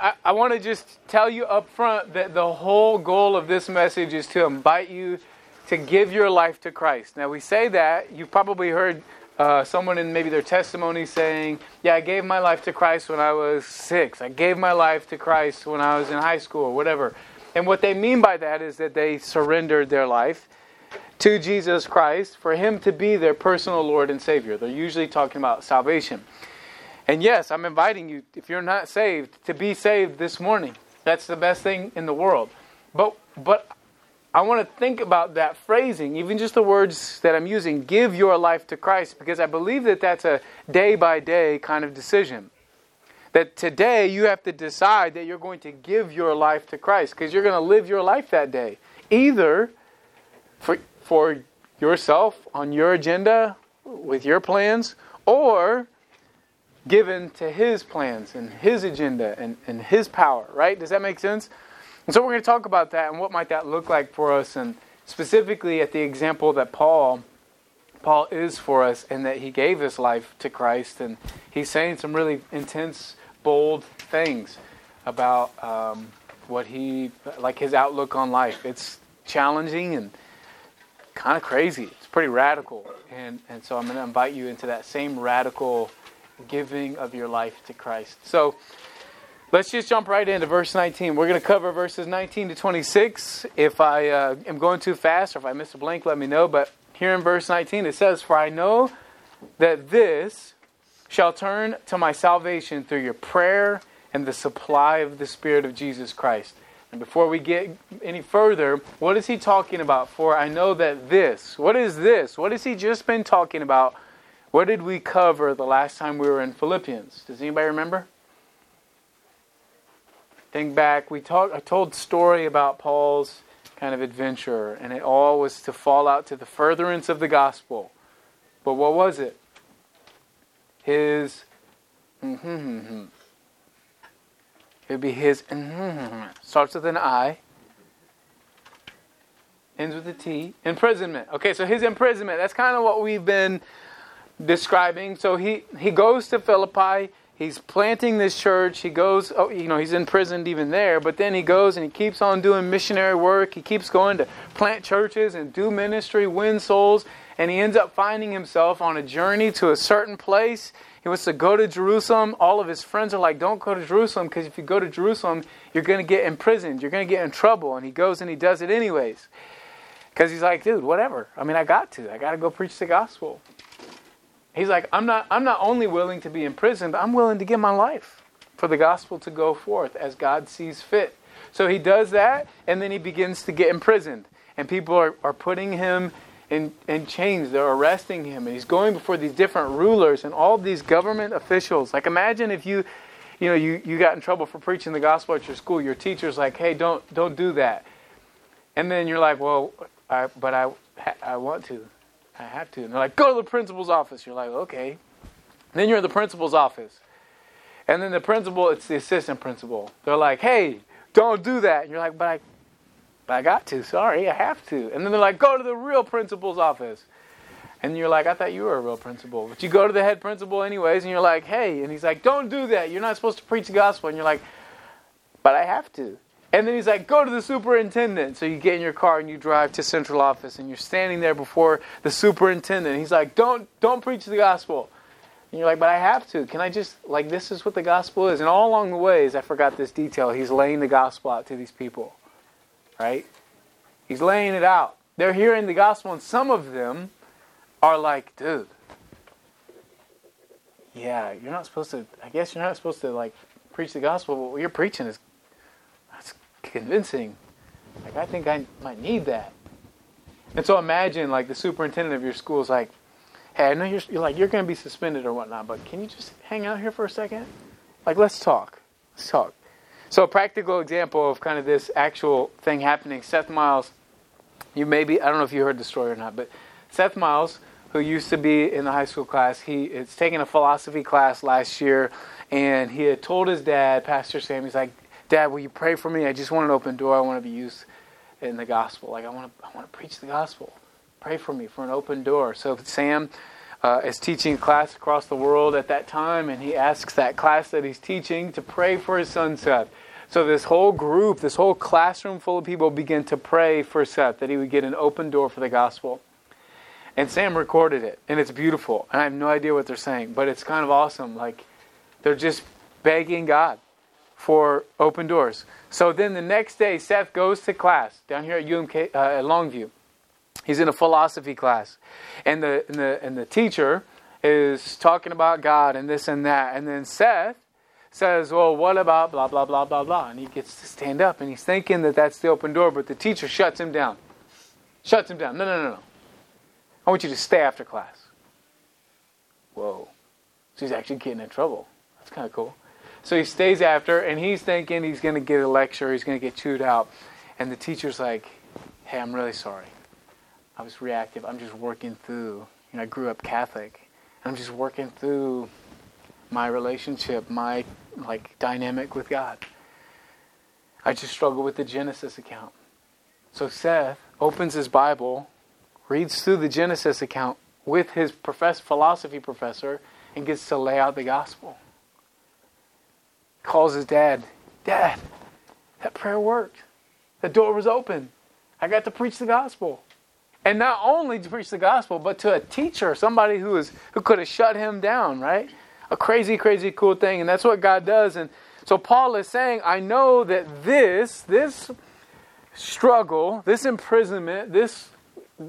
I, I want to just tell you up front that the whole goal of this message is to invite you to give your life to Christ. Now, we say that, you've probably heard uh, someone in maybe their testimony saying, Yeah, I gave my life to Christ when I was six. I gave my life to Christ when I was in high school, or whatever. And what they mean by that is that they surrendered their life to Jesus Christ for Him to be their personal Lord and Savior. They're usually talking about salvation. And yes, I'm inviting you, if you're not saved, to be saved this morning. That's the best thing in the world. But, but I want to think about that phrasing, even just the words that I'm using give your life to Christ, because I believe that that's a day by day kind of decision. That today you have to decide that you're going to give your life to Christ, because you're going to live your life that day. Either for, for yourself, on your agenda, with your plans, or given to His plans and His agenda and, and His power, right? Does that make sense? And so we're going to talk about that and what might that look like for us, and specifically at the example that Paul Paul is for us, and that he gave his life to Christ, and he's saying some really intense, bold things about um, what he like his outlook on life. It's challenging and kind of crazy. It's pretty radical, and and so I'm going to invite you into that same radical giving of your life to Christ. So. Let's just jump right into verse 19. We're going to cover verses 19 to 26. If I uh, am going too fast or if I miss a blank, let me know. But here in verse 19 it says, For I know that this shall turn to my salvation through your prayer and the supply of the Spirit of Jesus Christ. And before we get any further, what is he talking about? For I know that this, what is this? What has he just been talking about? What did we cover the last time we were in Philippians? Does anybody remember? think back, we talked. I told story about Paul's kind of adventure, and it all was to fall out to the furtherance of the gospel. But what was it? His. It would be his. Starts with an I. Ends with a T. Imprisonment. Okay, so his imprisonment. That's kind of what we've been describing. So he, he goes to Philippi he's planting this church. He goes, oh, you know, he's imprisoned even there, but then he goes and he keeps on doing missionary work. He keeps going to plant churches and do ministry, win souls, and he ends up finding himself on a journey to a certain place. He wants to go to Jerusalem. All of his friends are like, don't go to Jerusalem because if you go to Jerusalem, you're going to get imprisoned. You're going to get in trouble. And he goes and he does it anyways. Because he's like, dude, whatever. I mean, I got to. I got to go preach the gospel. He's like, I'm not, I'm not only willing to be imprisoned, I'm willing to give my life for the gospel to go forth as God sees fit. So he does that, and then he begins to get imprisoned. And people are, are putting him in, in chains. They're arresting him. And he's going before these different rulers and all these government officials. Like imagine if you, you know, you, you got in trouble for preaching the gospel at your school. Your teacher's like, hey, don't, don't do that. And then you're like, well, I, but I, I want to. I have to. And they're like, go to the principal's office. You're like, okay. then you're in the principal's office. And then the principal, it's the assistant principal. They're like, hey, don't do that. And you're like, but I, but I got to. Sorry, I have to. And then they're like, go to the real principal's office. And you're like, I thought you were a real principal. But you go to the head principal anyways, and you're like, hey. And he's like, don't do that. You're not supposed to preach the gospel. And you're like, but I have to. And then he's like, go to the superintendent. So you get in your car and you drive to central office and you're standing there before the superintendent. He's like, don't don't preach the gospel. And you're like, but I have to. Can I just like this is what the gospel is? And all along the ways, I forgot this detail. He's laying the gospel out to these people. Right? He's laying it out. They're hearing the gospel, and some of them are like, dude, yeah, you're not supposed to I guess you're not supposed to like preach the gospel, but what you're preaching is convincing. Like, I think I might need that. And so imagine, like, the superintendent of your school is like, hey, I know you're, you're like, you're going to be suspended or whatnot, but can you just hang out here for a second? Like, let's talk. Let's talk. So, a practical example of kind of this actual thing happening Seth Miles, you maybe, I don't know if you heard the story or not, but Seth Miles, who used to be in the high school class, he is taking a philosophy class last year, and he had told his dad, Pastor Sam, he's like, Dad, will you pray for me? I just want an open door. I want to be used in the gospel. Like I want to, I want to preach the gospel. Pray for me for an open door. So Sam uh, is teaching a class across the world at that time, and he asks that class that he's teaching to pray for his son Seth. So this whole group, this whole classroom full of people begin to pray for Seth that he would get an open door for the gospel. And Sam recorded it, and it's beautiful. And I have no idea what they're saying, but it's kind of awesome. Like they're just begging God for open doors. So then the next day, Seth goes to class down here at UMK uh, at Longview. He's in a philosophy class, and the and the and the teacher is talking about God and this and that, and then Seth says, Well, what about blah, blah, blah, blah, blah? And he gets to stand up and he's thinking that that's the open door, but the teacher shuts him down. Shuts him down. No, no, no, no. I want you to stay after class. Whoa. So he's actually getting in trouble. That's kind of cool. So he stays after and he's thinking he's going to get a lecture, he's going to get chewed out. And the teacher's like, Hey, I'm really sorry. I was reactive. I'm just working through. You know, I grew up Catholic. I'm just working through my relationship, my like dynamic with God. I just struggle with the Genesis account. So Seth opens his Bible, reads through the Genesis account with his professor, philosophy professor, and gets to lay out the gospel. Calls his dad, Dad, that prayer worked. The door was open. I got to preach the gospel. And not only to preach the gospel, but to a teacher, somebody who was who could have shut him down, right? a crazy, crazy cool thing. And that's what God does. And so Paul is saying, I know that this, this struggle, this imprisonment, this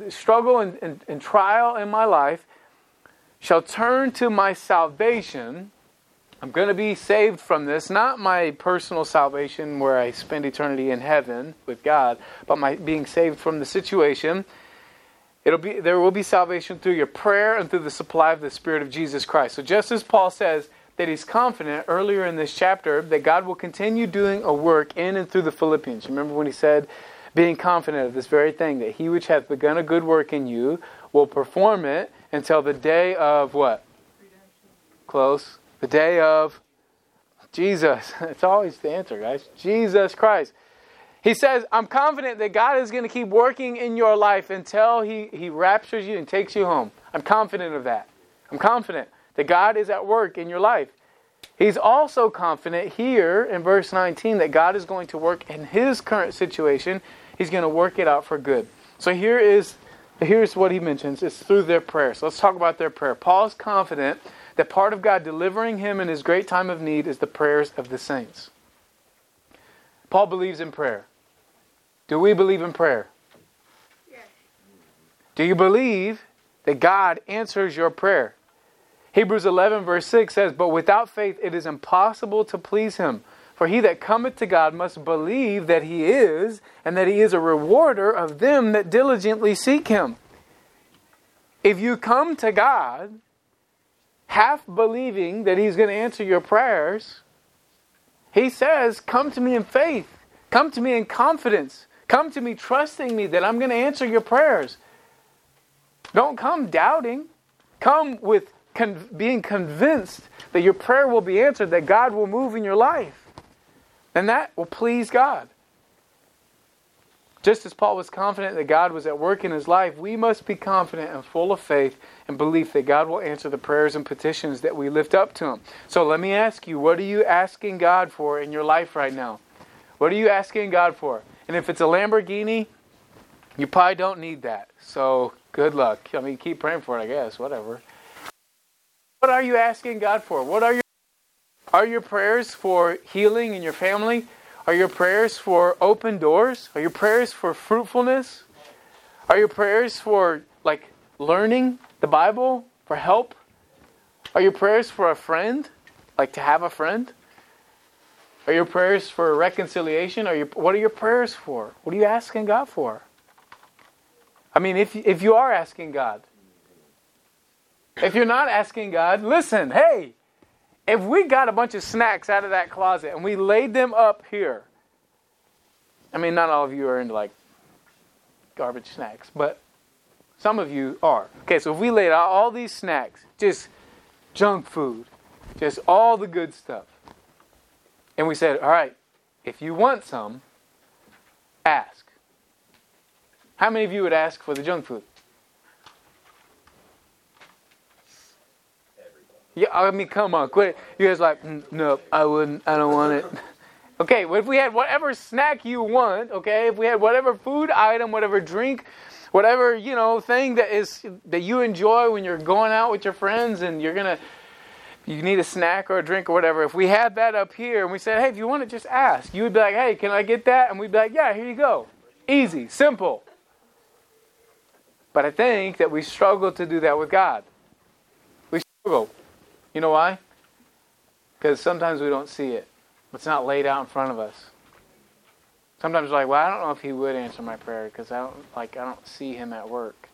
struggle and, and, and trial in my life shall turn to my salvation. I'm going to be saved from this, not my personal salvation where I spend eternity in heaven with God, but my being saved from the situation It'll be, there will be salvation through your prayer and through the supply of the Spirit of Jesus Christ. So, just as Paul says that he's confident earlier in this chapter that God will continue doing a work in and through the Philippians. Remember when he said, being confident of this very thing, that he which hath begun a good work in you will perform it until the day of what? Close. The day of Jesus. It's always the answer, guys. Jesus Christ. He says, I'm confident that God is going to keep working in your life until he, he raptures you and takes you home. I'm confident of that. I'm confident that God is at work in your life. He's also confident here in verse 19 that God is going to work in his current situation. He's going to work it out for good. So here is here's what he mentions. It's through their prayer. So let's talk about their prayer. Paul is confident that part of God delivering him in his great time of need is the prayers of the saints. Paul believes in prayer. Do we believe in prayer? Yes. Do you believe that God answers your prayer? Hebrews 11, verse 6 says, But without faith it is impossible to please him. For he that cometh to God must believe that he is, and that he is a rewarder of them that diligently seek him. If you come to God half believing that he's going to answer your prayers, he says, Come to me in faith, come to me in confidence. Come to me trusting me that I'm going to answer your prayers. Don't come doubting. Come with con- being convinced that your prayer will be answered, that God will move in your life. And that will please God. Just as Paul was confident that God was at work in his life, we must be confident and full of faith and belief that God will answer the prayers and petitions that we lift up to him. So let me ask you, what are you asking God for in your life right now? What are you asking God for? And if it's a Lamborghini, you probably don't need that. So good luck. I mean, keep praying for it, I guess. Whatever. What are you asking God for? What are your are your prayers for healing in your family? Are your prayers for open doors? Are your prayers for fruitfulness? Are your prayers for like learning the Bible, for help? Are your prayers for a friend, like to have a friend? Are your prayers for reconciliation? Are you, what are your prayers for? What are you asking God for? I mean, if, if you are asking God, if you're not asking God, listen, hey, if we got a bunch of snacks out of that closet and we laid them up here, I mean, not all of you are into like garbage snacks, but some of you are. Okay, so if we laid out all these snacks, just junk food, just all the good stuff, and we said, all right, if you want some, ask. How many of you would ask for the junk food? Yeah, I mean, come on, quit. You guys like, mm, no, I wouldn't. I don't want it. Okay, well, if we had whatever snack you want, okay, if we had whatever food item, whatever drink, whatever you know thing that is that you enjoy when you're going out with your friends and you're gonna you need a snack or a drink or whatever. If we had that up here and we said, hey, if you want it, just ask. You would be like, hey, can I get that? And we'd be like, yeah, here you go. Easy, simple. But I think that we struggle to do that with God. We struggle. You know why? Because sometimes we don't see it. It's not laid out in front of us. Sometimes we're like, well, I don't know if he would answer my prayer because I don't like I don't see him at work.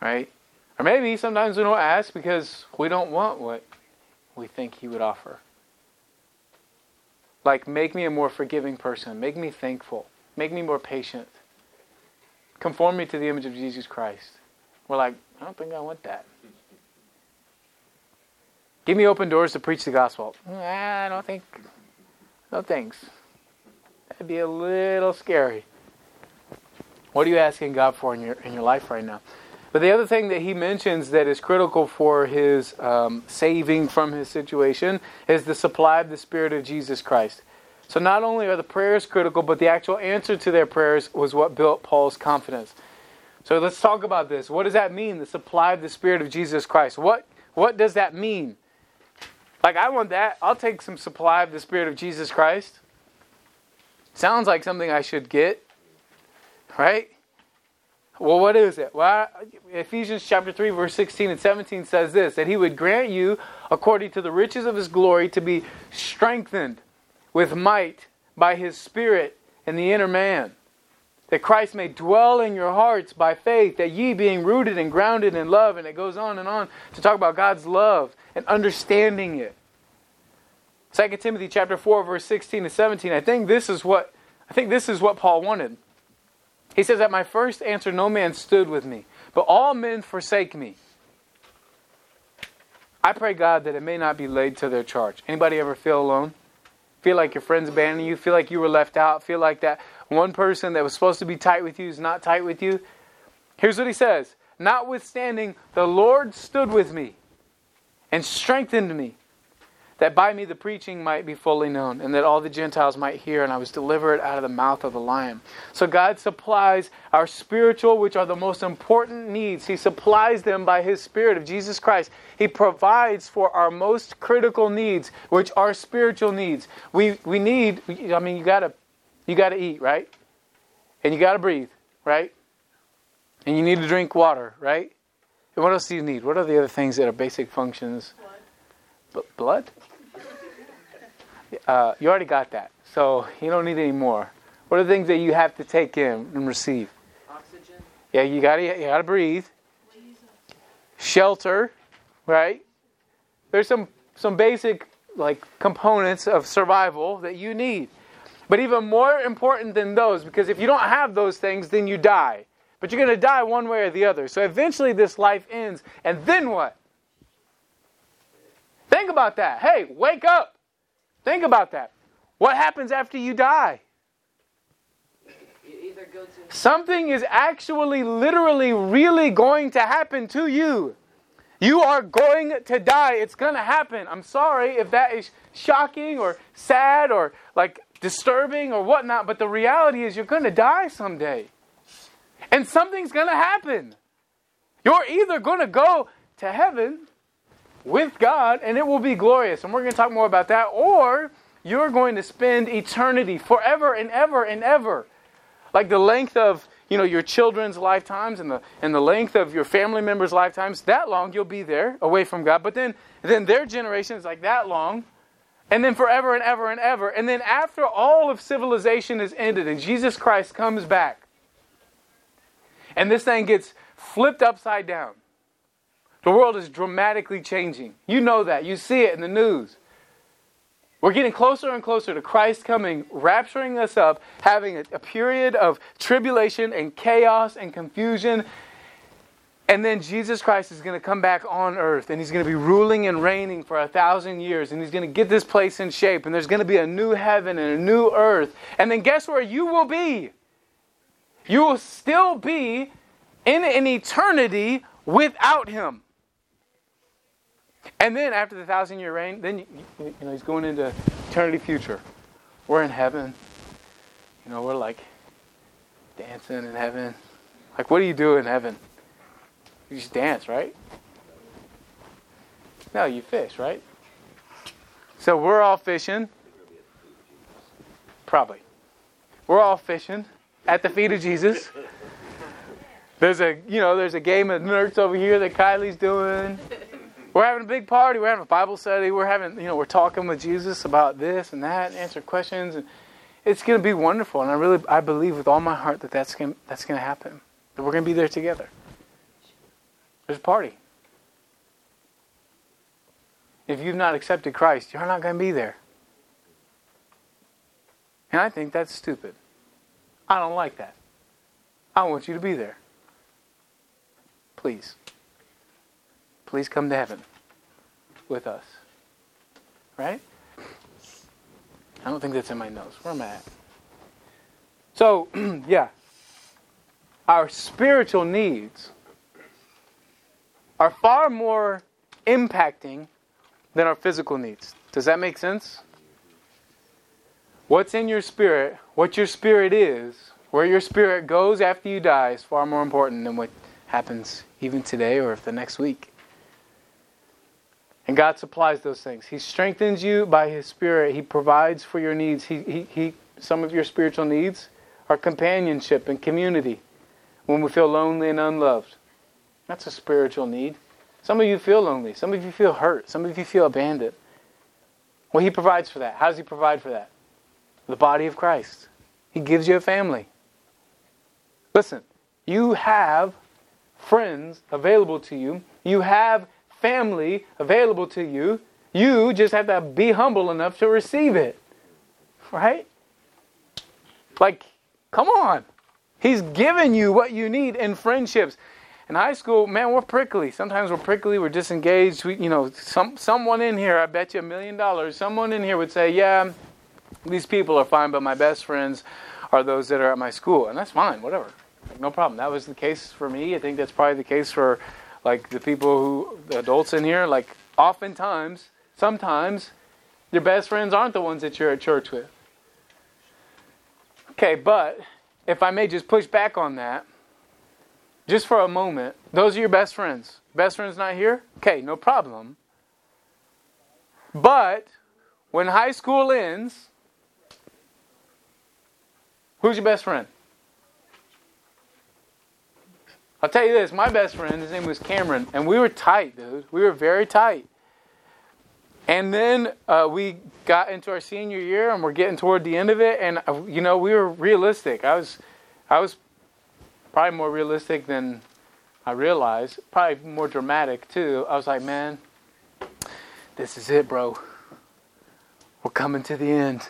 Right? Or maybe sometimes we don't ask because we don't want what we think he would offer. Like make me a more forgiving person, make me thankful, make me more patient. Conform me to the image of Jesus Christ. We're like, I don't think I want that. Give me open doors to preach the gospel. I don't think, no thanks. That'd be a little scary. What are you asking God for in your in your life right now? But the other thing that he mentions that is critical for his um, saving from his situation is the supply of the Spirit of Jesus Christ. So not only are the prayers critical, but the actual answer to their prayers was what built Paul's confidence. So let's talk about this. What does that mean? The supply of the Spirit of Jesus Christ. What what does that mean? Like, I want that. I'll take some supply of the Spirit of Jesus Christ. Sounds like something I should get, right? Well, what is it? Well, Ephesians chapter 3, verse 16 and 17 says this that he would grant you, according to the riches of his glory, to be strengthened with might by his Spirit in the inner man. That Christ may dwell in your hearts by faith, that ye being rooted and grounded in love, and it goes on and on to talk about God's love and understanding it. 2 Timothy chapter 4 verse 16 to 17. I think this is what I think this is what Paul wanted. He says at my first answer no man stood with me, but all men forsake me. I pray God that it may not be laid to their charge. Anybody ever feel alone? Feel like your friends abandoned you? Feel like you were left out? Feel like that one person that was supposed to be tight with you is not tight with you? Here's what he says Notwithstanding, the Lord stood with me and strengthened me, that by me the preaching might be fully known, and that all the Gentiles might hear, and I was delivered out of the mouth of the lion. So God supplies our spiritual, which are the most important needs. He supplies them by His Spirit of Jesus Christ. He provides for our most critical needs, which are spiritual needs. We we need. I mean, you gotta you gotta eat, right? And you gotta breathe, right? And you need to drink water, right? And what else do you need? What are the other things that are basic functions? Blood. B- blood? Uh, you already got that, so you don't need any more. What are the things that you have to take in and receive? Oxygen. Yeah, you got to you got to breathe. Shelter, right? There's some some basic like components of survival that you need. But even more important than those, because if you don't have those things, then you die. But you're going to die one way or the other. So eventually this life ends. And then what? Think about that. Hey, wake up. Think about that. What happens after you die? You to Something is actually, literally, really going to happen to you. You are going to die. It's going to happen. I'm sorry if that is shocking or sad or like disturbing or whatnot, but the reality is you're going to die someday. And something's going to happen. You're either going to go to heaven with God and it will be glorious. And we're going to talk more about that. Or you're going to spend eternity forever and ever and ever. Like the length of you know your children's lifetimes and the and the length of your family members' lifetimes, that long you'll be there away from God. But then then their generation is like that long. And then forever and ever and ever. And then after all of civilization is ended and Jesus Christ comes back, and this thing gets flipped upside down. The world is dramatically changing. You know that. You see it in the news. We're getting closer and closer to Christ coming, rapturing us up, having a, a, period of tribulation and chaos and confusion. And then Jesus Christ is going to come back on earth and he's going to be ruling and reigning for a thousand years and he's going to get this place in shape and there's going to be a new heaven and a new earth. And then guess where you will be? You will still be in an eternity without Him. And then after the thousand year reign, then you, know he's going into eternity future. We're in heaven. You know, we're like dancing in heaven. Like, what do you do in heaven? You just dance, right? No, you fish, right? So we're all fishing. Probably. We're all fishing at the feet of Jesus. There's a, you know, there's a game of Nertz over here that Kylie's doing. We're having a big party. We're having a Bible study. We're having, you know, we're talking with Jesus about this and that, and answering questions, and it's going to be wonderful. And I really, I believe with all my heart that that's going, that's going to happen. That we're going to be there together. There's a party. If you've not accepted Christ, you're not going to be there. And I think that's stupid. I don't like that. I want you to be there. Please. Please come to heaven with us. Right? I don't think that's in my notes. Where am I at? So, yeah. Our spiritual needs are far more impacting than our physical needs. Does that make sense? What's in your spirit, what your spirit is, where your spirit goes after you die is far more important than what happens even today or if the next week. And God supplies those things. He strengthens you by His Spirit. He provides for your needs. He, he, he, some of your spiritual needs are companionship and community when we feel lonely and unloved. That's a spiritual need. Some of you feel lonely. Some of you feel hurt. Some of you feel abandoned. Well, He provides for that. How does He provide for that? The body of Christ. He gives you a family. Listen, you have friends available to you. You have family available to you. You just have to be humble enough to receive it. Right? Like, come on. He's given you what you need in friendships. In high school, man, we're prickly. Sometimes we're prickly, we're disengaged. We, you know, some someone in here, I bet you a million dollars, someone in here would say, "Yeah, these people are fine, but my best friends are those that are at my school." And that's fine, whatever. Like, no problem. That was the case for me. I think that's probably the case for like the people who, the adults in here, like oftentimes, sometimes, your best friends aren't the ones that you're at church with. Okay, but if I may just push back on that, just for a moment, those are your best friends. Best friends not here? Okay, no problem. But when high school ends, who's your best friend? I'll tell you this, my best friend, his name was Cameron, and we were tight, dude. We were very tight. And then uh, we got into our senior year, and we're getting toward the end of it, and uh, you know we were realistic. I was, I was probably more realistic than I realized. Probably more dramatic too. I was like, man, this is it, bro. We're coming to the end.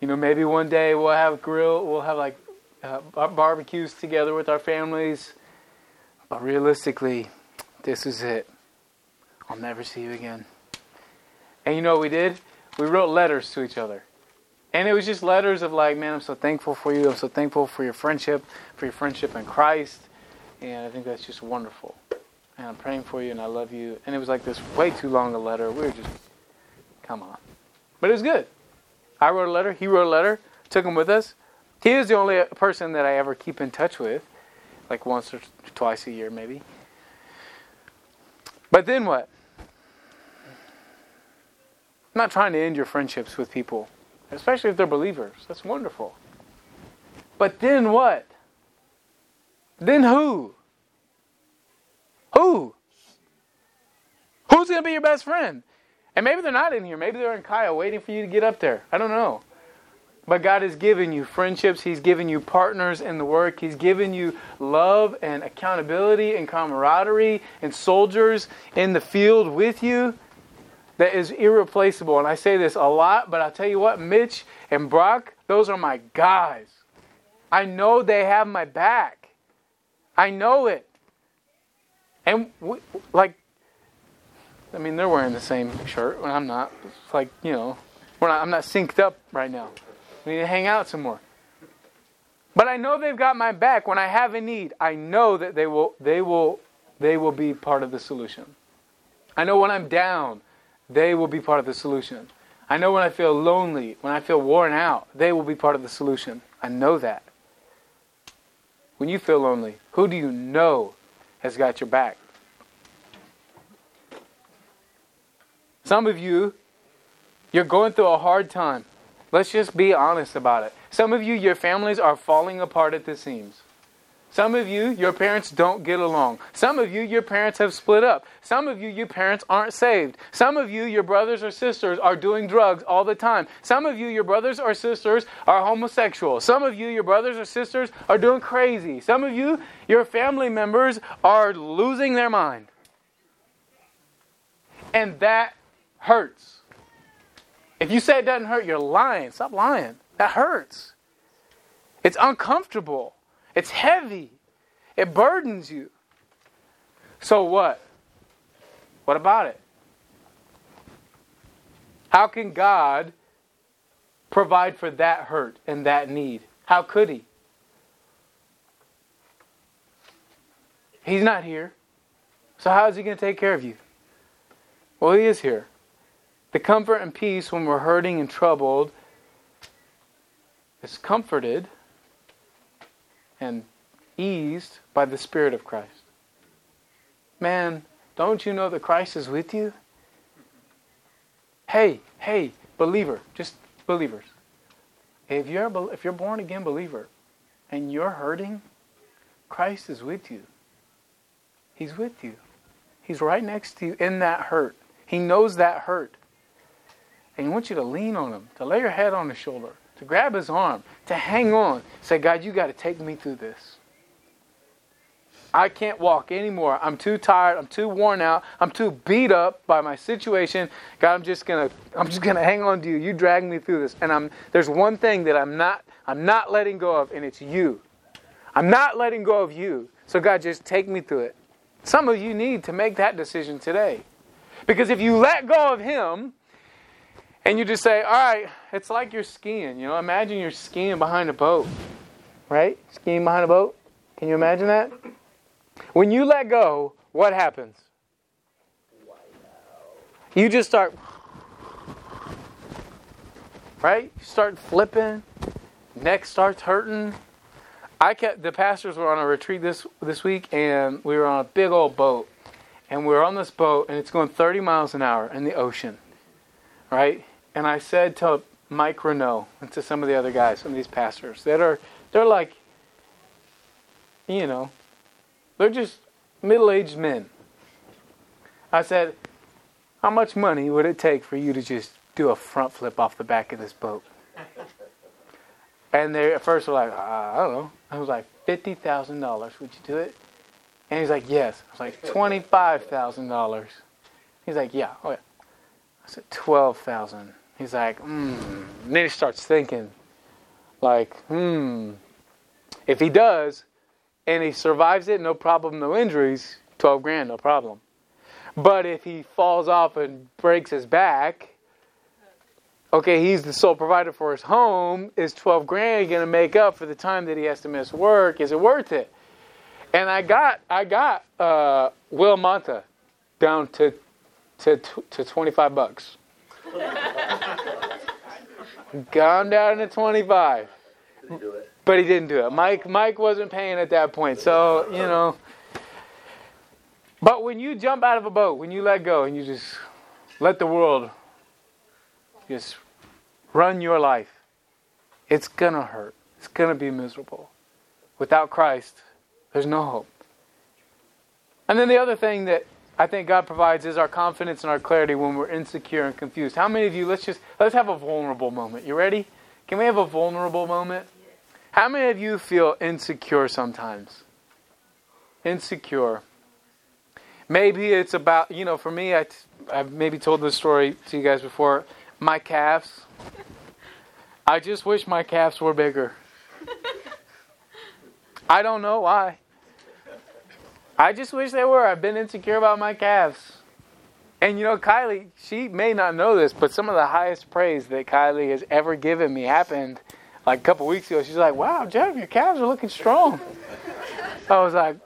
You know, maybe one day we'll have grill, we'll have like uh, barbecues together with our families but realistically, this is it. I'll never see you again. And you know what we did? We wrote letters to each other. And it was just letters of like, man, I'm so thankful for you. I'm so thankful for your friendship, for your friendship in Christ. And I think that's just wonderful. And I'm praying for you and I love you. And it was like this way too long a letter. We were just, come on. But it was good. I wrote a letter. He wrote a letter. Took him with us. He is the only person that I ever keep in touch with like once or twice a year, maybe. But then what? I'm not trying to end your friendships with people, especially if they're believers. That's wonderful. But then what? Then who? Who? Who's going to be your best friend? And maybe they're not in here. Maybe they're in Kaya waiting for you to get up there. I don't know. But God has given you friendships. He's given you partners in the work. He's given you love and accountability and camaraderie and soldiers in the field with you that is irreplaceable. And I say this a lot, but I'll tell you what, Mitch and Brock, those are my guys. I know they have my back. I know it. And we, like, I mean, they're wearing the same shirt when I'm not. It's like, you know, not, I'm not synced up right now. We need to hang out some more. But I know they've got my back when I have a need. I know that they will they will they will be part of the solution. I know when I'm down, they will be part of the solution. I know when I feel lonely, when I feel worn out, they will be part of the solution. I know that. When you feel lonely, who do you know has got your back? Some of you, you're going through a hard time. Let's just be honest about it. Some of you, your families are falling apart at the seams. Some of you, your parents don't get along. Some of you, your parents have split up. Some of you, your parents aren't saved. Some of you, your brothers or sisters are doing drugs all the time. Some of you, your brothers or sisters are homosexual. Some of you, your brothers or sisters are doing crazy. Some of you, your family members are losing their mind. And that hurts. If you say it doesn't hurt, you're lying. Stop lying. That hurts. It's uncomfortable. It's heavy. It burdens you. So what? What about it? How can God provide for that hurt and that need? How could He? He's not here. So, how is He going to take care of you? Well, He is here. The comfort and peace when we're hurting and troubled is comforted and eased by the Spirit of Christ. Man, don't you know that Christ is with you? Hey, hey, believer, just believers. If you're, if you're born again believer and you're hurting, Christ is with you. He's with you. He's right next to you in that hurt. He knows that hurt. And he wants you to lean on him, to lay your head on his shoulder, to grab his arm, to hang on. Say, God, you got to take me through this. I can't walk anymore. I'm too tired. I'm too worn out. I'm too beat up by my situation. God, I'm just gonna I'm just gonna hang on to you. You drag me through this. And I'm there's one thing that I'm not I'm not letting go of, and it's you. I'm not letting go of you. So God, just take me through it. Some of you need to make that decision today. Because if you let go of him, and you just say, all right, it's like you're skiing. You know, imagine you're skiing behind a boat, right? Skiing behind a boat. Can you imagine that? When you let go, what happens? You just start, right? You start flipping, neck starts hurting. I kept the pastors were on a retreat this this week, and we were on a big old boat, and we were on this boat, and it's going 30 miles an hour in the ocean, right? And I said to Mike Renault and to some of the other guys, some of these pastors that are, they're like, you know, they're just middle aged men. I said, how much money would it take for you to just do a front flip off the back of this boat? and they at first were like, uh, I don't know. I was like, $50,000. Would you do it? And he's like, yes. I was like, $25,000. He's like, yeah. Oh, yeah. I said, 12000 He's like, hmm. Then he starts thinking, like, hmm. If he does, and he survives it, no problem, no injuries, 12 grand, no problem. But if he falls off and breaks his back, okay, he's the sole provider for his home. Is 12 grand going to make up for the time that he has to miss work? Is it worth it? And I got, I got uh, Will Monta down to, to, to 25 bucks. Gone down to 25. But he didn't do it. Mike Mike wasn't paying at that point. So, you know. But when you jump out of a boat, when you let go and you just let the world just run your life, it's going to hurt. It's going to be miserable. Without Christ, there's no hope. And then the other thing that I think God provides is our confidence and our clarity when we're insecure and confused. How many of you, let's just, let's have a vulnerable moment. You ready? Can we have a vulnerable moment? How many of you feel insecure sometimes? Insecure. Maybe it's about, you know, for me, I, I've maybe told this story to you guys before. My calves. I just wish my calves were bigger. I don't know why. I just wish they were. I've been insecure about my calves. And you know, Kylie, she may not know this, but some of the highest praise that Kylie has ever given me happened like a couple weeks ago. She's like, "Wow, Jeff, your calves are looking strong." I was like,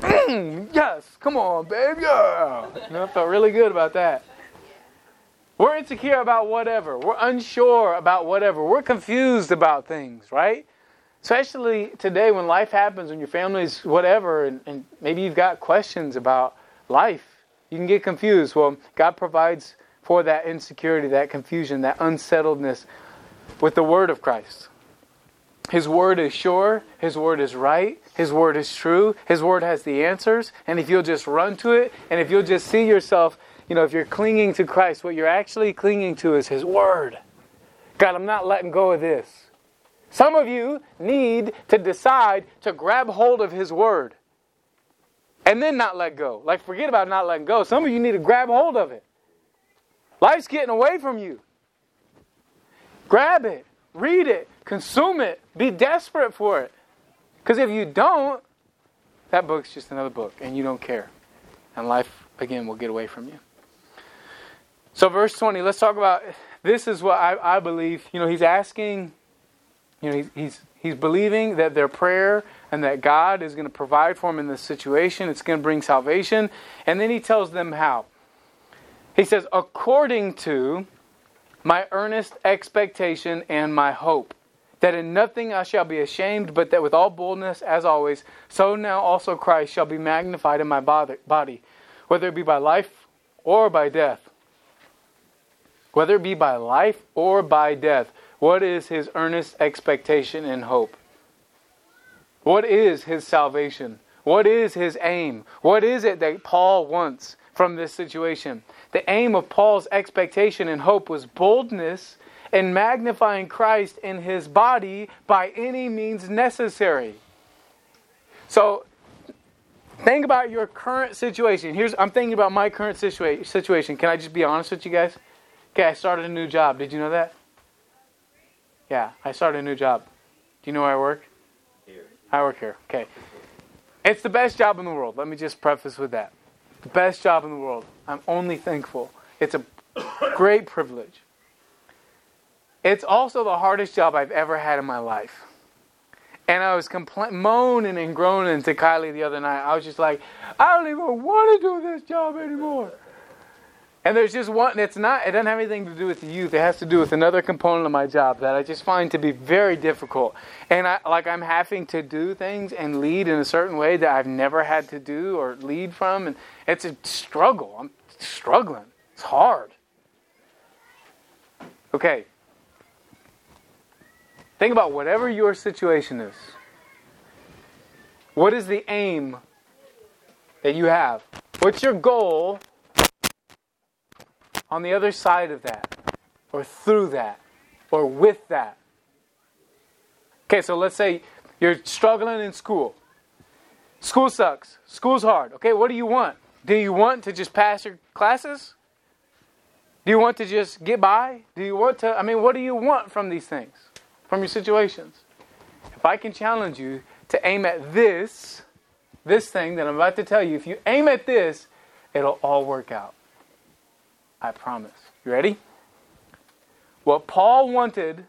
mm, yes, come on, babe, yeah. Know, I felt really good about that. We're insecure about whatever. We're unsure about whatever. We're confused about things, right? Especially today when life happens, when your family's whatever, and, and maybe you've got questions about life. You can get confused. Well, God provides for that insecurity, that confusion, that unsettledness with the Word of Christ. His Word is sure, His Word is right, His Word is true, His Word has the answers, and if you'll just run to it, and if you'll just see yourself you know, if you're clinging to Christ, what you're actually clinging to is His Word. God, I'm not letting go of this. Some of you need to decide to grab hold of His Word and then not let go. Like, forget about not letting go. Some of you need to grab hold of it. Life's getting away from you. Grab it, read it, consume it, be desperate for it. Because if you don't, that book's just another book and you don't care. And life, again, will get away from you. So, verse 20, let's talk about this is what I, I believe. You know, he's asking, you know, he's, he's, believing that their prayer and that God is going to provide for them in this situation. It's going to bring salvation. And then he tells them how. He says, according to my earnest expectation and my hope, that in nothing I shall be ashamed, but that with all boldness, as always, so now also Christ shall be magnified in my body, whether it be by life or by death whether it be by life or by death. What is his earnest expectation and hope? What is his salvation? What is his aim? What is it that Paul wants from this situation? The aim of Paul's expectation and hope was boldness in magnifying Christ in his body by any means necessary. So, think about your current situation. Here's I'm thinking about my current situa- situation. Can I just be honest with you guys? Okay, I started a new job. Did you know that? Yeah, I started a new job. Do you know where I work? Here. I work here. Okay. It's the best job in the world. Let me just preface with that. The best job in the world. I'm only thankful. It's a great privilege. It's also the hardest job I've ever had in my life. And I was compl- moaning and groaning to Kylie the other night. I was just like, I don't even want to do this job anymore. And there's just one, it's not, it doesn't have anything to do with the youth. It has to do with another component of my job that I just find to be very difficult. And I, like I'm having to do things and lead in a certain way that I've never had to do or lead from. And it's a struggle. I'm struggling. It's hard. Okay. Think about whatever your situation is. What is the aim that you have? What's your goal on the other side of that, or through that, or with that. Okay, so let's say you're struggling in school. School sucks. School's hard. Okay, what do you want? Do you want to just pass your classes? Do you want to just get by? Do you want to, I mean, what do you want from these things, from your situations? If I can challenge you to aim at this, this thing that I'm about to tell you, if you aim at this, it'll all work out. I promise. You ready? What Paul wanted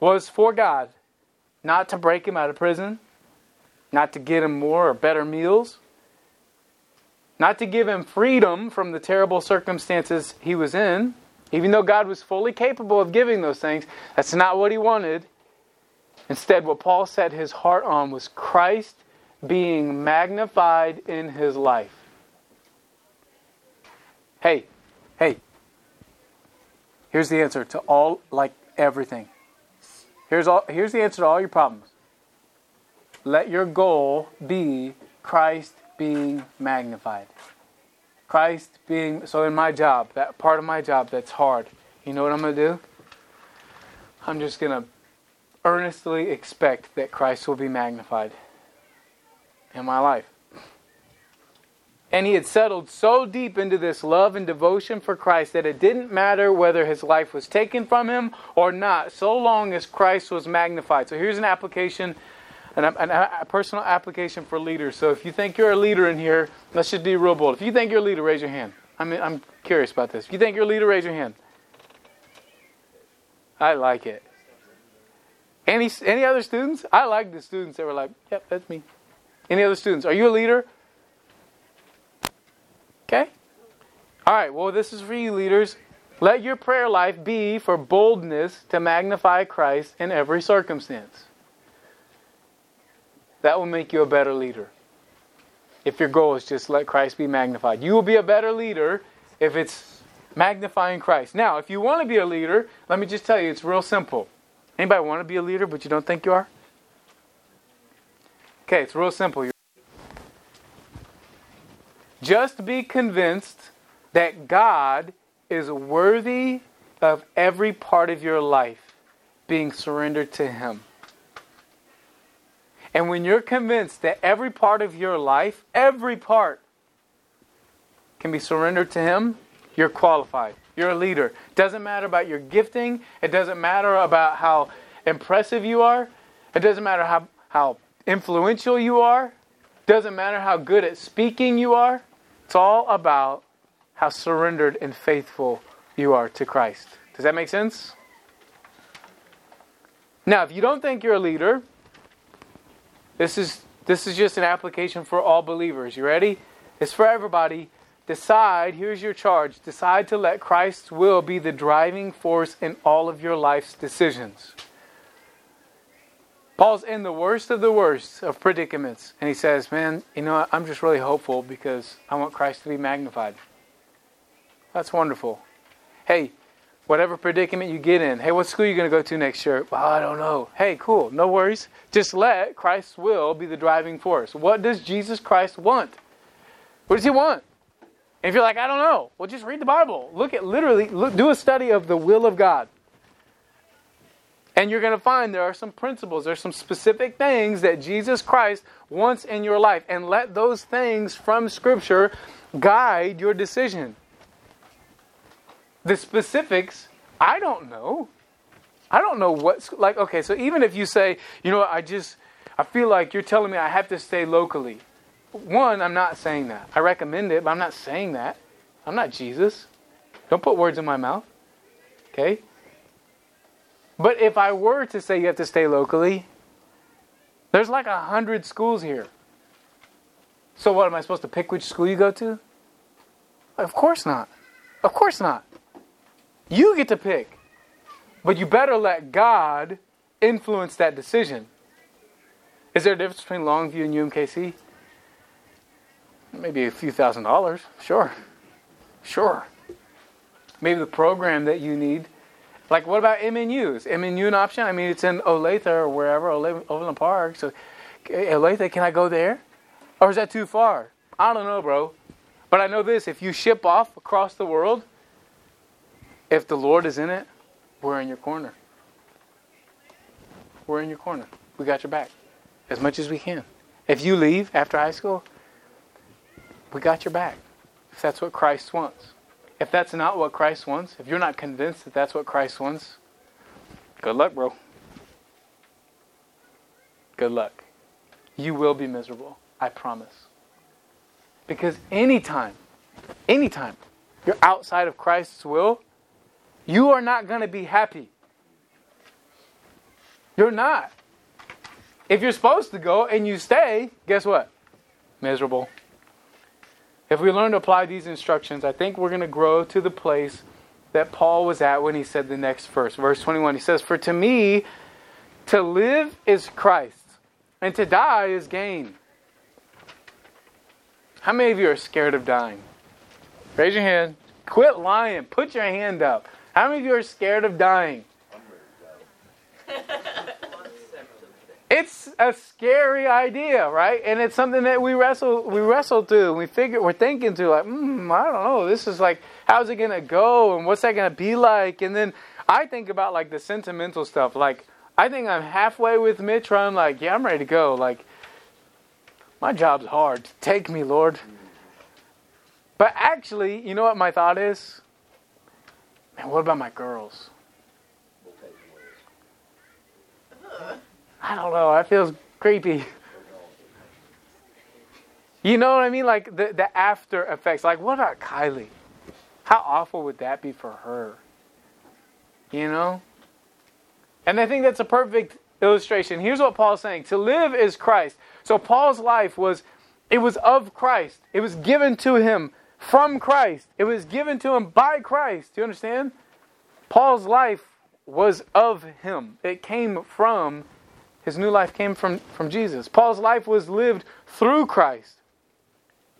was for God not to break him out of prison, not to get him more or better meals, not to give him freedom from the terrible circumstances he was in, even though God was fully capable of giving those things. That's not what he wanted. Instead, what Paul set his heart on was Christ being magnified in his life. Hey, hey, Here's the answer to all, like everything. Here's, all, here's the answer to all your problems. Let your goal be Christ being magnified. Christ being, so in my job, that part of my job that's hard, you know what I'm going to do? I'm just going to earnestly expect that Christ will be magnified in my life. And he had settled so deep into this love and devotion for Christ that it didn't matter whether his life was taken from him or not, so long as Christ was magnified. So here's an application, an, an, a personal application for leaders. So if you think you're a leader in here, let's just be real bold. If you think you're a leader, raise your hand. I mean, I'm curious about this. If you think you're a leader, raise your hand. I like it. Any any other students? I like the students that were like, "Yep, that's me." Any other students? Are you a leader? Okay? All right, well, this is for you leaders. Let your prayer life be for boldness to magnify Christ in every circumstance. That will make you a better leader. If your goal is just let Christ be magnified, you will be a better leader if it's magnifying Christ. Now, if you want to be a leader, let me just tell you, it's real simple. Anybody want to be a leader but you don't think you are? Okay, it's real simple. Just be convinced that God is worthy of every part of your life being surrendered to Him. And when you're convinced that every part of your life, every part, can be surrendered to Him, you're qualified. You're a leader. Doesn't matter about your gifting. It doesn't matter about how impressive you are. It doesn't matter how, how influential you are. Doesn't matter how good at speaking you are. It's all about how surrendered and faithful you are to Christ. Does that make sense? Now, if you don't think you're a leader, this is this is just an application for all believers. You ready? It's for everybody. Decide, here's your charge. Decide to let Christ's will be the driving force in all of your life's decisions. Paul's in the worst of the worst of predicaments, and he says, Man, you know, I'm just really hopeful because I want Christ to be magnified. That's wonderful. Hey, whatever predicament you get in, hey, what school are you going to go to next year? Well, I don't know. Hey, cool, no worries. Just let Christ's will be the driving force. What does Jesus Christ want? What does he want? And if you're like, I don't know, well, just read the Bible. Look at literally, look, do a study of the will of God. And you're going to find there are some principles, there's some specific things that Jesus Christ wants in your life. And let those things from Scripture guide your decision. The specifics, I don't know. I don't know what's like, okay, so even if you say, you know, I just, I feel like you're telling me I have to stay locally. One, I'm not saying that. I recommend it, but I'm not saying that. I'm not Jesus. Don't put words in my mouth. Okay? But if I were to say you have to stay locally, there's like a hundred schools here. So what am I supposed to pick which school you go to? Of course not. Of course not. You get to pick. But you better let God influence that decision. Is there a difference between Longview and UMKC? Maybe a few thousand dollars. Sure. Sure. Maybe the program that you need. Like, what about MNUs? MNU an option? I mean, it's in Olathe or wherever, Overland Park. So, eh, Olathe, can I go there? Or is that too far? I don't know, bro. But I know this if you ship off across the world, if the Lord is in it, we're in your corner. We're in your corner. We got your back as much as we can. If you leave after high school, we got your back. If that's what Christ wants. If that's not what Christ wants, if you're not convinced that that's what Christ wants, good luck, bro. Good luck. You will be miserable. I promise. Because anytime, anytime you're outside of Christ's will, you are not going to be happy. You're not. If you're supposed to go and you stay, guess what? Miserable. If we learn to apply these instructions, I think we're going to grow to the place that Paul was at when he said the next verse. Verse 21, he says, For to me, to live is Christ, and to die is gain. How many of you are scared of dying? Raise your hand. Quit lying. Put your hand up. How many of you are scared of dying? it's a scary idea, right? And it's something that we wrestle we wrestle through. We figure we're thinking through like, mm, I don't know. This is like, how's it gonna go, and what's that gonna be like? And then I think about like the sentimental stuff. Like I think I'm halfway with Mitch, where I'm like, yeah, I'm ready to go. Like my job's hard. Take me, Lord. But actually, you know what my thought is? Man, what about my girls? I don't know. That feels creepy. You know what I mean? Like the, the after effects. Like, what about Kylie? How awful would that be for her? You know? And I think that's a perfect illustration. Here's what Paul's saying To live is Christ. So Paul's life was, it was of Christ, it was given to him from Christ. It was given to him by Christ. Do you understand? Paul's life was of him. It came from his new life came from, from Jesus. Paul's life was lived through Christ.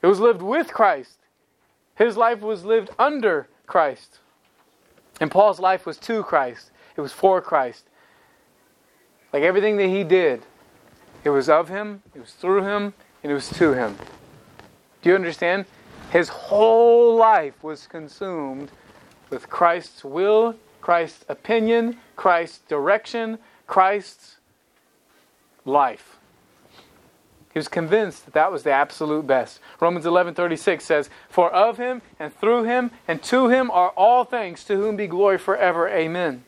It was lived with Christ. His life was lived under Christ. And Paul's life was to Christ. It was for Christ. Like everything that he did, it was of him, it was through him, and it was to him. Do you understand? His whole life was consumed with Christ's will, Christ's opinion, Christ's direction, Christ's life. He was convinced that that was the absolute best. Romans 11:36 says, "For of him and through him and to him are all things, to whom be glory forever. Amen."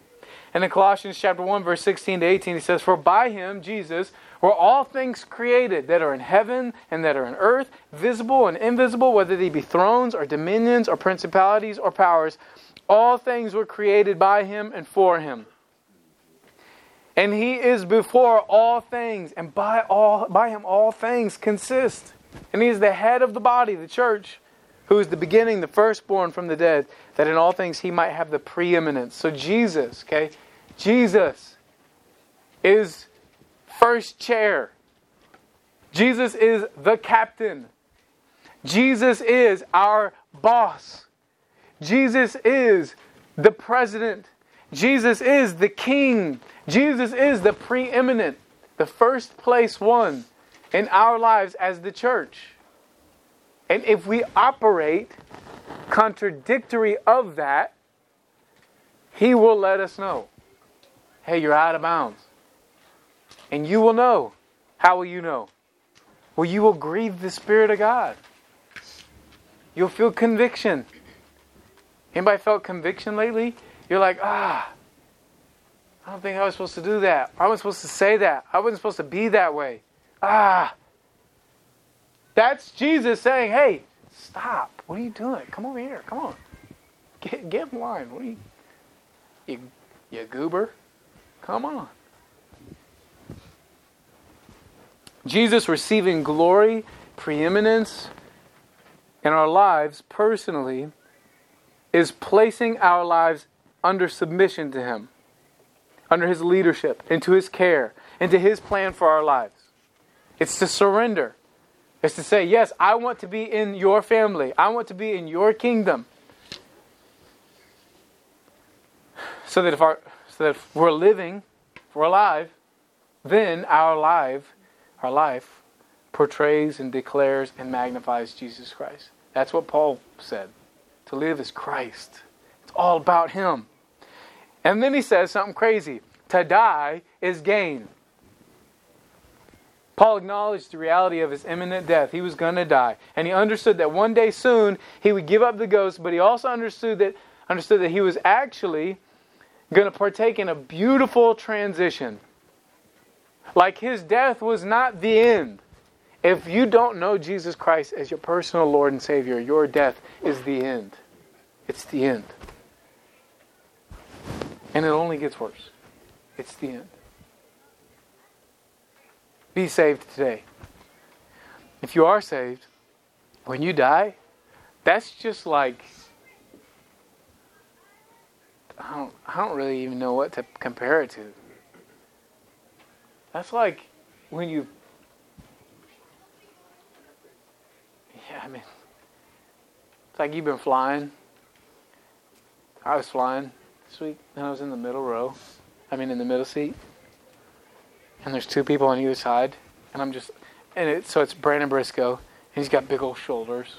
And in Colossians chapter 1 verse 16 to 18 he says, "For by him, Jesus, were all things created that are in heaven and that are in earth, visible and invisible, whether they be thrones or dominions or principalities or powers, all things were created by him and for him." And he is before all things, and by all by him all things consist. And he is the head of the body, the church, who is the beginning, the firstborn from the dead, that in all things he might have the preeminence. So Jesus, okay? Jesus is first chair. Jesus is the captain. Jesus is our boss. Jesus is the president. Jesus is the king. Jesus is the preeminent, the first place one in our lives as the church. And if we operate contradictory of that, He will let us know hey, you're out of bounds. And you will know. How will you know? Well, you will grieve the Spirit of God. You'll feel conviction. Anybody felt conviction lately? You're like, ah, I don't think I was supposed to do that. I wasn't supposed to say that. I wasn't supposed to be that way. Ah. That's Jesus saying, hey, stop. What are you doing? Come over here. Come on. Get, get in line. What are you, you, you goober? Come on. Jesus receiving glory, preeminence in our lives personally is placing our lives under submission to Him under His leadership, into His care, into His plan for our lives. It's to surrender. It's to say, Yes, I want to be in your family, I want to be in your kingdom. So that if, our, so that if we're living, if we're alive, then our life, our life portrays and declares and magnifies Jesus Christ. That's what Paul said. To live is Christ. It's all about Him. And then he says something crazy to die is gain. Paul acknowledged the reality of his imminent death. He was going to die. And he understood that one day soon he would give up the ghost, but he also understood that, understood that he was actually going to partake in a beautiful transition. Like his death was not the end. If you don't know Jesus Christ as your personal Lord and Savior, your death is the end. It's the end. And it only gets worse. It's the end. Be saved today. If you are saved, when you die, that's just like I don't, I don't really even know what to compare it to. That's like when you Yeah, I mean it's like you've been flying. I was flying this week, and I was in the middle row. I mean, in the middle seat. And there's two people on either side, and I'm just, and it, so it's Brandon Briscoe, and he's got big old shoulders.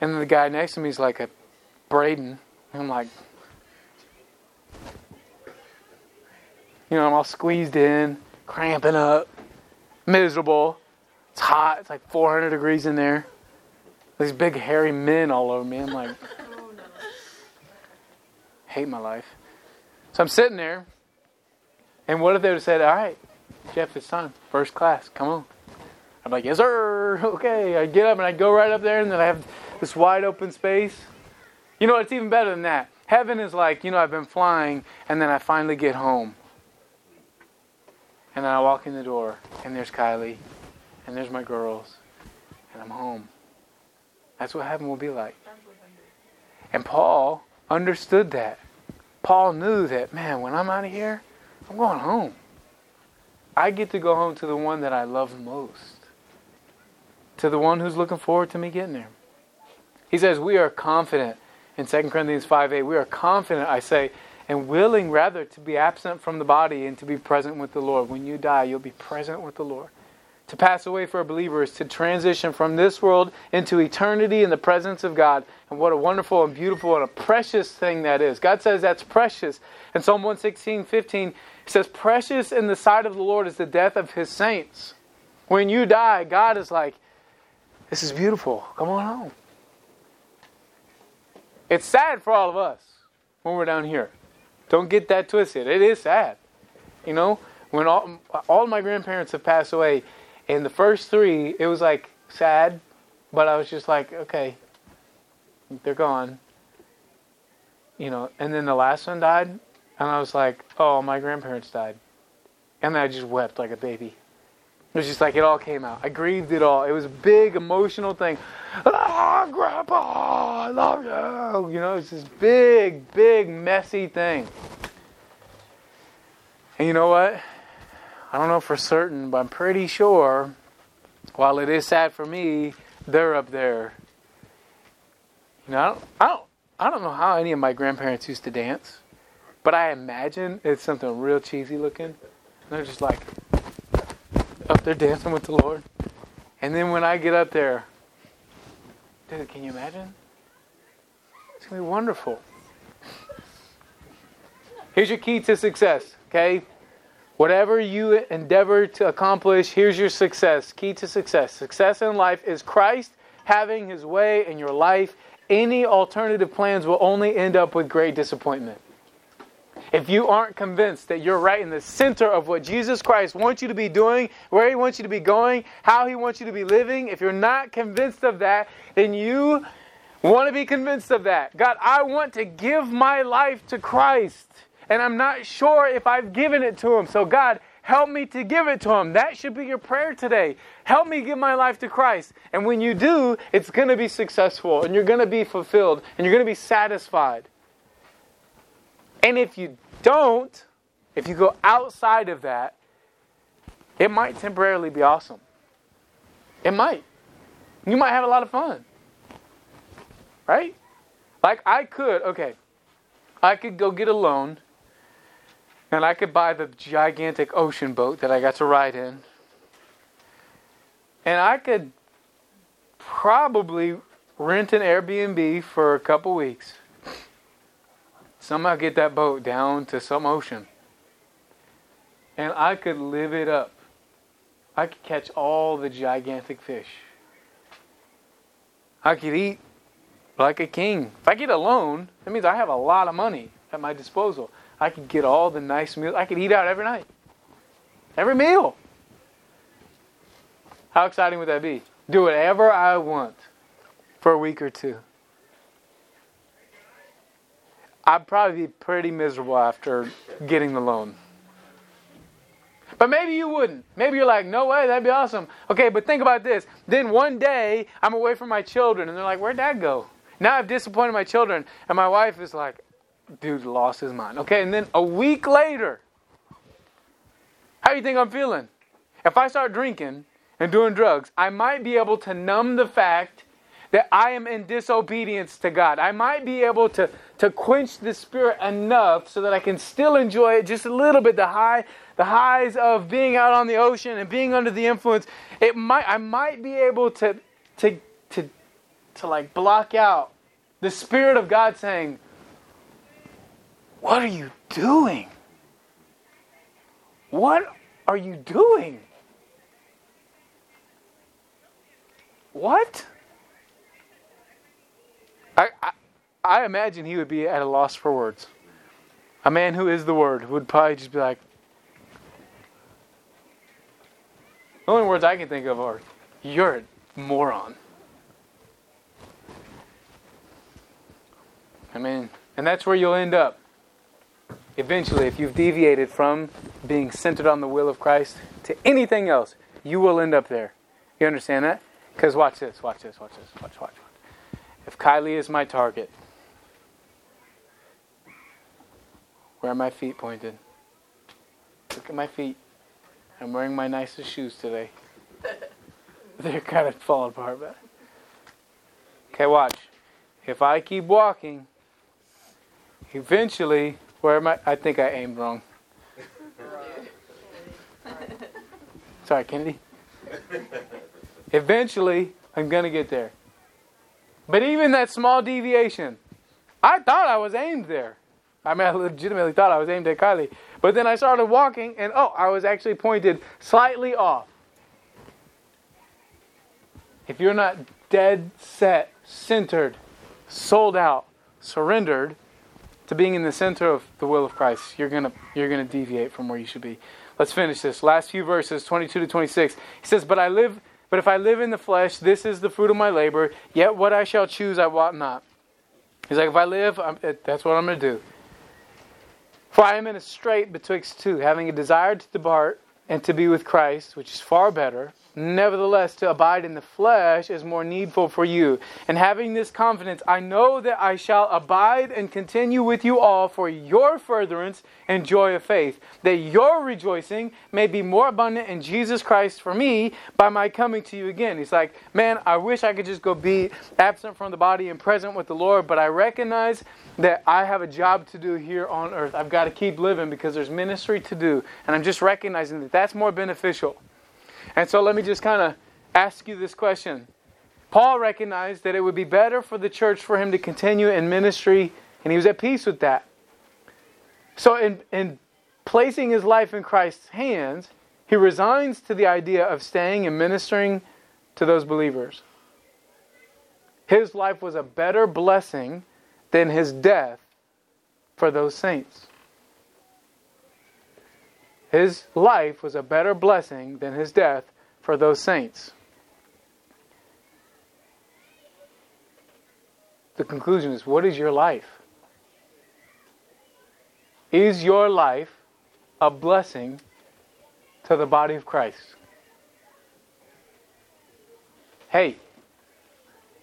And the guy next to me is like a Braden. And I'm like, you know, I'm all squeezed in, cramping up, miserable. It's hot. It's like 400 degrees in there. These big hairy men all over me. I'm like, hate my life. So I'm sitting there, and what if they would have said, All right, Jeff, it's time. First class, come on. I'm like, Yes, sir. Okay. I get up and I go right up there, and then I have this wide open space. You know, it's even better than that. Heaven is like, you know, I've been flying, and then I finally get home. And then I walk in the door, and there's Kylie, and there's my girls, and I'm home. That's what heaven will be like. And Paul understood that. Paul knew that, man, when I'm out of here, I'm going home. I get to go home to the one that I love most, to the one who's looking forward to me getting there. He says, We are confident in 2 Corinthians 5 8. We are confident, I say, and willing rather to be absent from the body and to be present with the Lord. When you die, you'll be present with the Lord. To pass away for a believer is to transition from this world into eternity in the presence of God. And what a wonderful and beautiful and a precious thing that is. God says that's precious. In Psalm 116, 15, says, Precious in the sight of the Lord is the death of his saints. When you die, God is like, This is beautiful. Come on home. It's sad for all of us when we're down here. Don't get that twisted. It is sad. You know, when all, all my grandparents have passed away, and the first three, it was like sad, but I was just like, okay, they're gone. You know, and then the last one died, and I was like, oh, my grandparents died. And then I just wept like a baby. It was just like it all came out. I grieved it all. It was a big emotional thing. Ah, Grandpa, I love you. You know, it's this big, big, messy thing. And you know what? I don't know for certain, but I'm pretty sure, while it is sad for me, they're up there. You know, I don't, I don't, I don't know how any of my grandparents used to dance, but I imagine it's something real cheesy looking. And they're just like up there dancing with the Lord. And then when I get up there, dude, can you imagine? It's going to be wonderful. Here's your key to success, okay? Whatever you endeavor to accomplish, here's your success. Key to success. Success in life is Christ having his way in your life. Any alternative plans will only end up with great disappointment. If you aren't convinced that you're right in the center of what Jesus Christ wants you to be doing, where He wants you to be going, how He wants you to be living, if you're not convinced of that, then you want to be convinced of that. God, I want to give my life to Christ and I'm not sure if I've given it to Him. So, God, help me to give it to Him. That should be your prayer today. Help me give my life to Christ. And when you do, it's going to be successful and you're going to be fulfilled and you're going to be satisfied. And if you don't, if you go outside of that, it might temporarily be awesome. It might. You might have a lot of fun. Right? Like I could, okay, I could go get a loan and I could buy the gigantic ocean boat that I got to ride in. And I could probably rent an Airbnb for a couple weeks. Somehow get that boat down to some ocean. And I could live it up. I could catch all the gigantic fish. I could eat like a king. If I get a loan, that means I have a lot of money at my disposal. I could get all the nice meals. I could eat out every night. Every meal. How exciting would that be? Do whatever I want for a week or two. I'd probably be pretty miserable after getting the loan. But maybe you wouldn't. Maybe you're like, no way, that'd be awesome. Okay, but think about this. Then one day, I'm away from my children, and they're like, where'd dad go? Now I've disappointed my children, and my wife is like, dude lost his mind. Okay, and then a week later, how do you think I'm feeling? If I start drinking and doing drugs, I might be able to numb the fact that I am in disobedience to God. I might be able to, to quench the spirit enough so that I can still enjoy it just a little bit, the high, the highs of being out on the ocean and being under the influence. It might I might be able to to to to like block out the spirit of God saying, what are you doing? What are you doing? What? I, I, I, imagine he would be at a loss for words. A man who is the Word would probably just be like, the only words I can think of are, you're a moron. I mean, and that's where you'll end up eventually, if you've deviated from being centered on the will of Christ to anything else, you will end up there. You understand that? Because watch this, watch this, watch this, watch, watch, watch. if Kylie is my target, where are my feet pointed? Look at my feet. I'm wearing my nicest shoes today. They're kind of falling apart, but. Okay, watch. If I keep walking, eventually, where am I? I think I aimed wrong. Sorry, Kennedy. Eventually, I'm going to get there. But even that small deviation, I thought I was aimed there. I mean, I legitimately thought I was aimed at Kylie. But then I started walking, and oh, I was actually pointed slightly off. If you're not dead set, centered, sold out, surrendered to being in the center of the will of Christ, you're gonna you're gonna deviate from where you should be. Let's finish this. Last few verses, 22 to 26. He says, "But I live, but if I live in the flesh, this is the fruit of my labor. Yet what I shall choose, I wot not." He's like, "If I live, I'm, that's what I'm gonna do." For I am in a strait betwixt two, having a desire to depart and to be with Christ, which is far better. Nevertheless, to abide in the flesh is more needful for you. And having this confidence, I know that I shall abide and continue with you all for your furtherance and joy of faith, that your rejoicing may be more abundant in Jesus Christ for me by my coming to you again. He's like, Man, I wish I could just go be absent from the body and present with the Lord, but I recognize that I have a job to do here on earth. I've got to keep living because there's ministry to do. And I'm just recognizing that that's more beneficial. And so let me just kind of ask you this question. Paul recognized that it would be better for the church for him to continue in ministry, and he was at peace with that. So, in, in placing his life in Christ's hands, he resigns to the idea of staying and ministering to those believers. His life was a better blessing than his death for those saints. His life was a better blessing than his death for those saints. The conclusion is what is your life? Is your life a blessing to the body of Christ? Hey,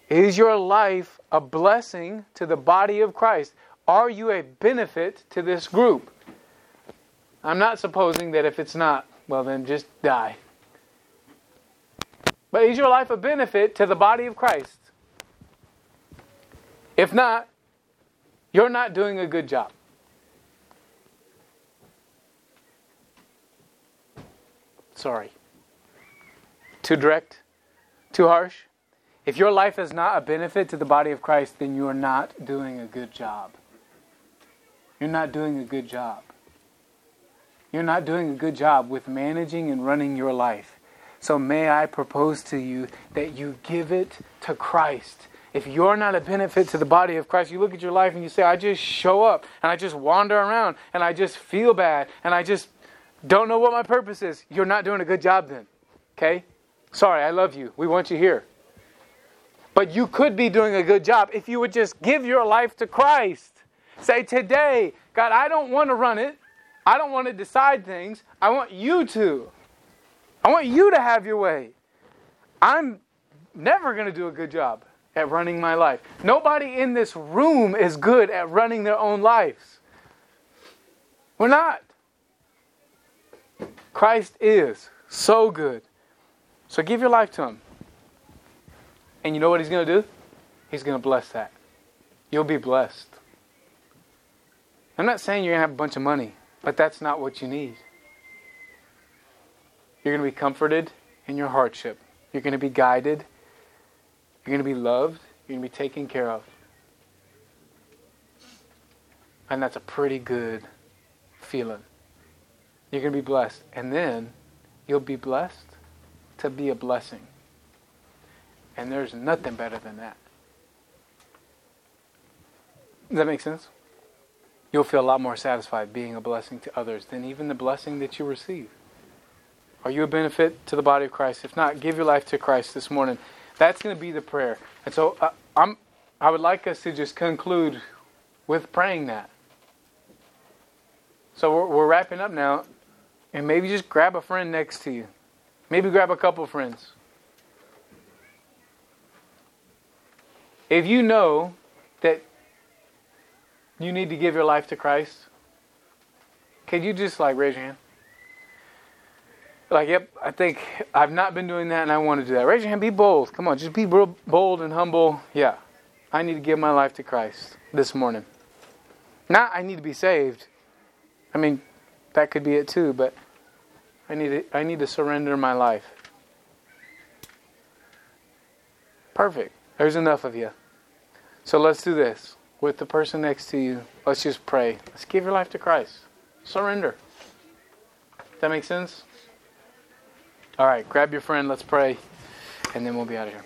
is your life a blessing to the body of Christ? Are you a benefit to this group? I'm not supposing that if it's not, well, then just die. But is your life a benefit to the body of Christ? If not, you're not doing a good job. Sorry. Too direct? Too harsh? If your life is not a benefit to the body of Christ, then you are not doing a good job. You're not doing a good job. You're not doing a good job with managing and running your life. So may I propose to you that you give it to Christ. If you're not a benefit to the body of Christ, you look at your life and you say, I just show up and I just wander around and I just feel bad and I just don't know what my purpose is. You're not doing a good job then. Okay? Sorry, I love you. We want you here. But you could be doing a good job if you would just give your life to Christ. Say, Today, God, I don't want to run it. I don't want to decide things. I want you to. I want you to have your way. I'm never going to do a good job at running my life. Nobody in this room is good at running their own lives. We're not. Christ is so good. So give your life to Him. And you know what He's going to do? He's going to bless that. You'll be blessed. I'm not saying you're going to have a bunch of money. But that's not what you need. You're going to be comforted in your hardship. You're going to be guided. You're going to be loved. You're going to be taken care of. And that's a pretty good feeling. You're going to be blessed. And then you'll be blessed to be a blessing. And there's nothing better than that. Does that make sense? You'll feel a lot more satisfied being a blessing to others than even the blessing that you receive. Are you a benefit to the body of Christ? If not, give your life to Christ this morning. That's going to be the prayer. And so uh, I'm, I would like us to just conclude with praying that. So we're, we're wrapping up now, and maybe just grab a friend next to you. Maybe grab a couple friends. If you know that you need to give your life to Christ, can you just like raise your hand? Like, yep, I think I've not been doing that and I want to do that. Raise your hand, be bold. Come on, just be real bold and humble. Yeah, I need to give my life to Christ this morning. Not I need to be saved. I mean, that could be it too, but I need to, I need to surrender my life. Perfect. There's enough of you. So let's do this with the person next to you. Let's just pray. Let's give your life to Christ. Surrender. That makes sense? All right, grab your friend, let's pray, and then we'll be out of here.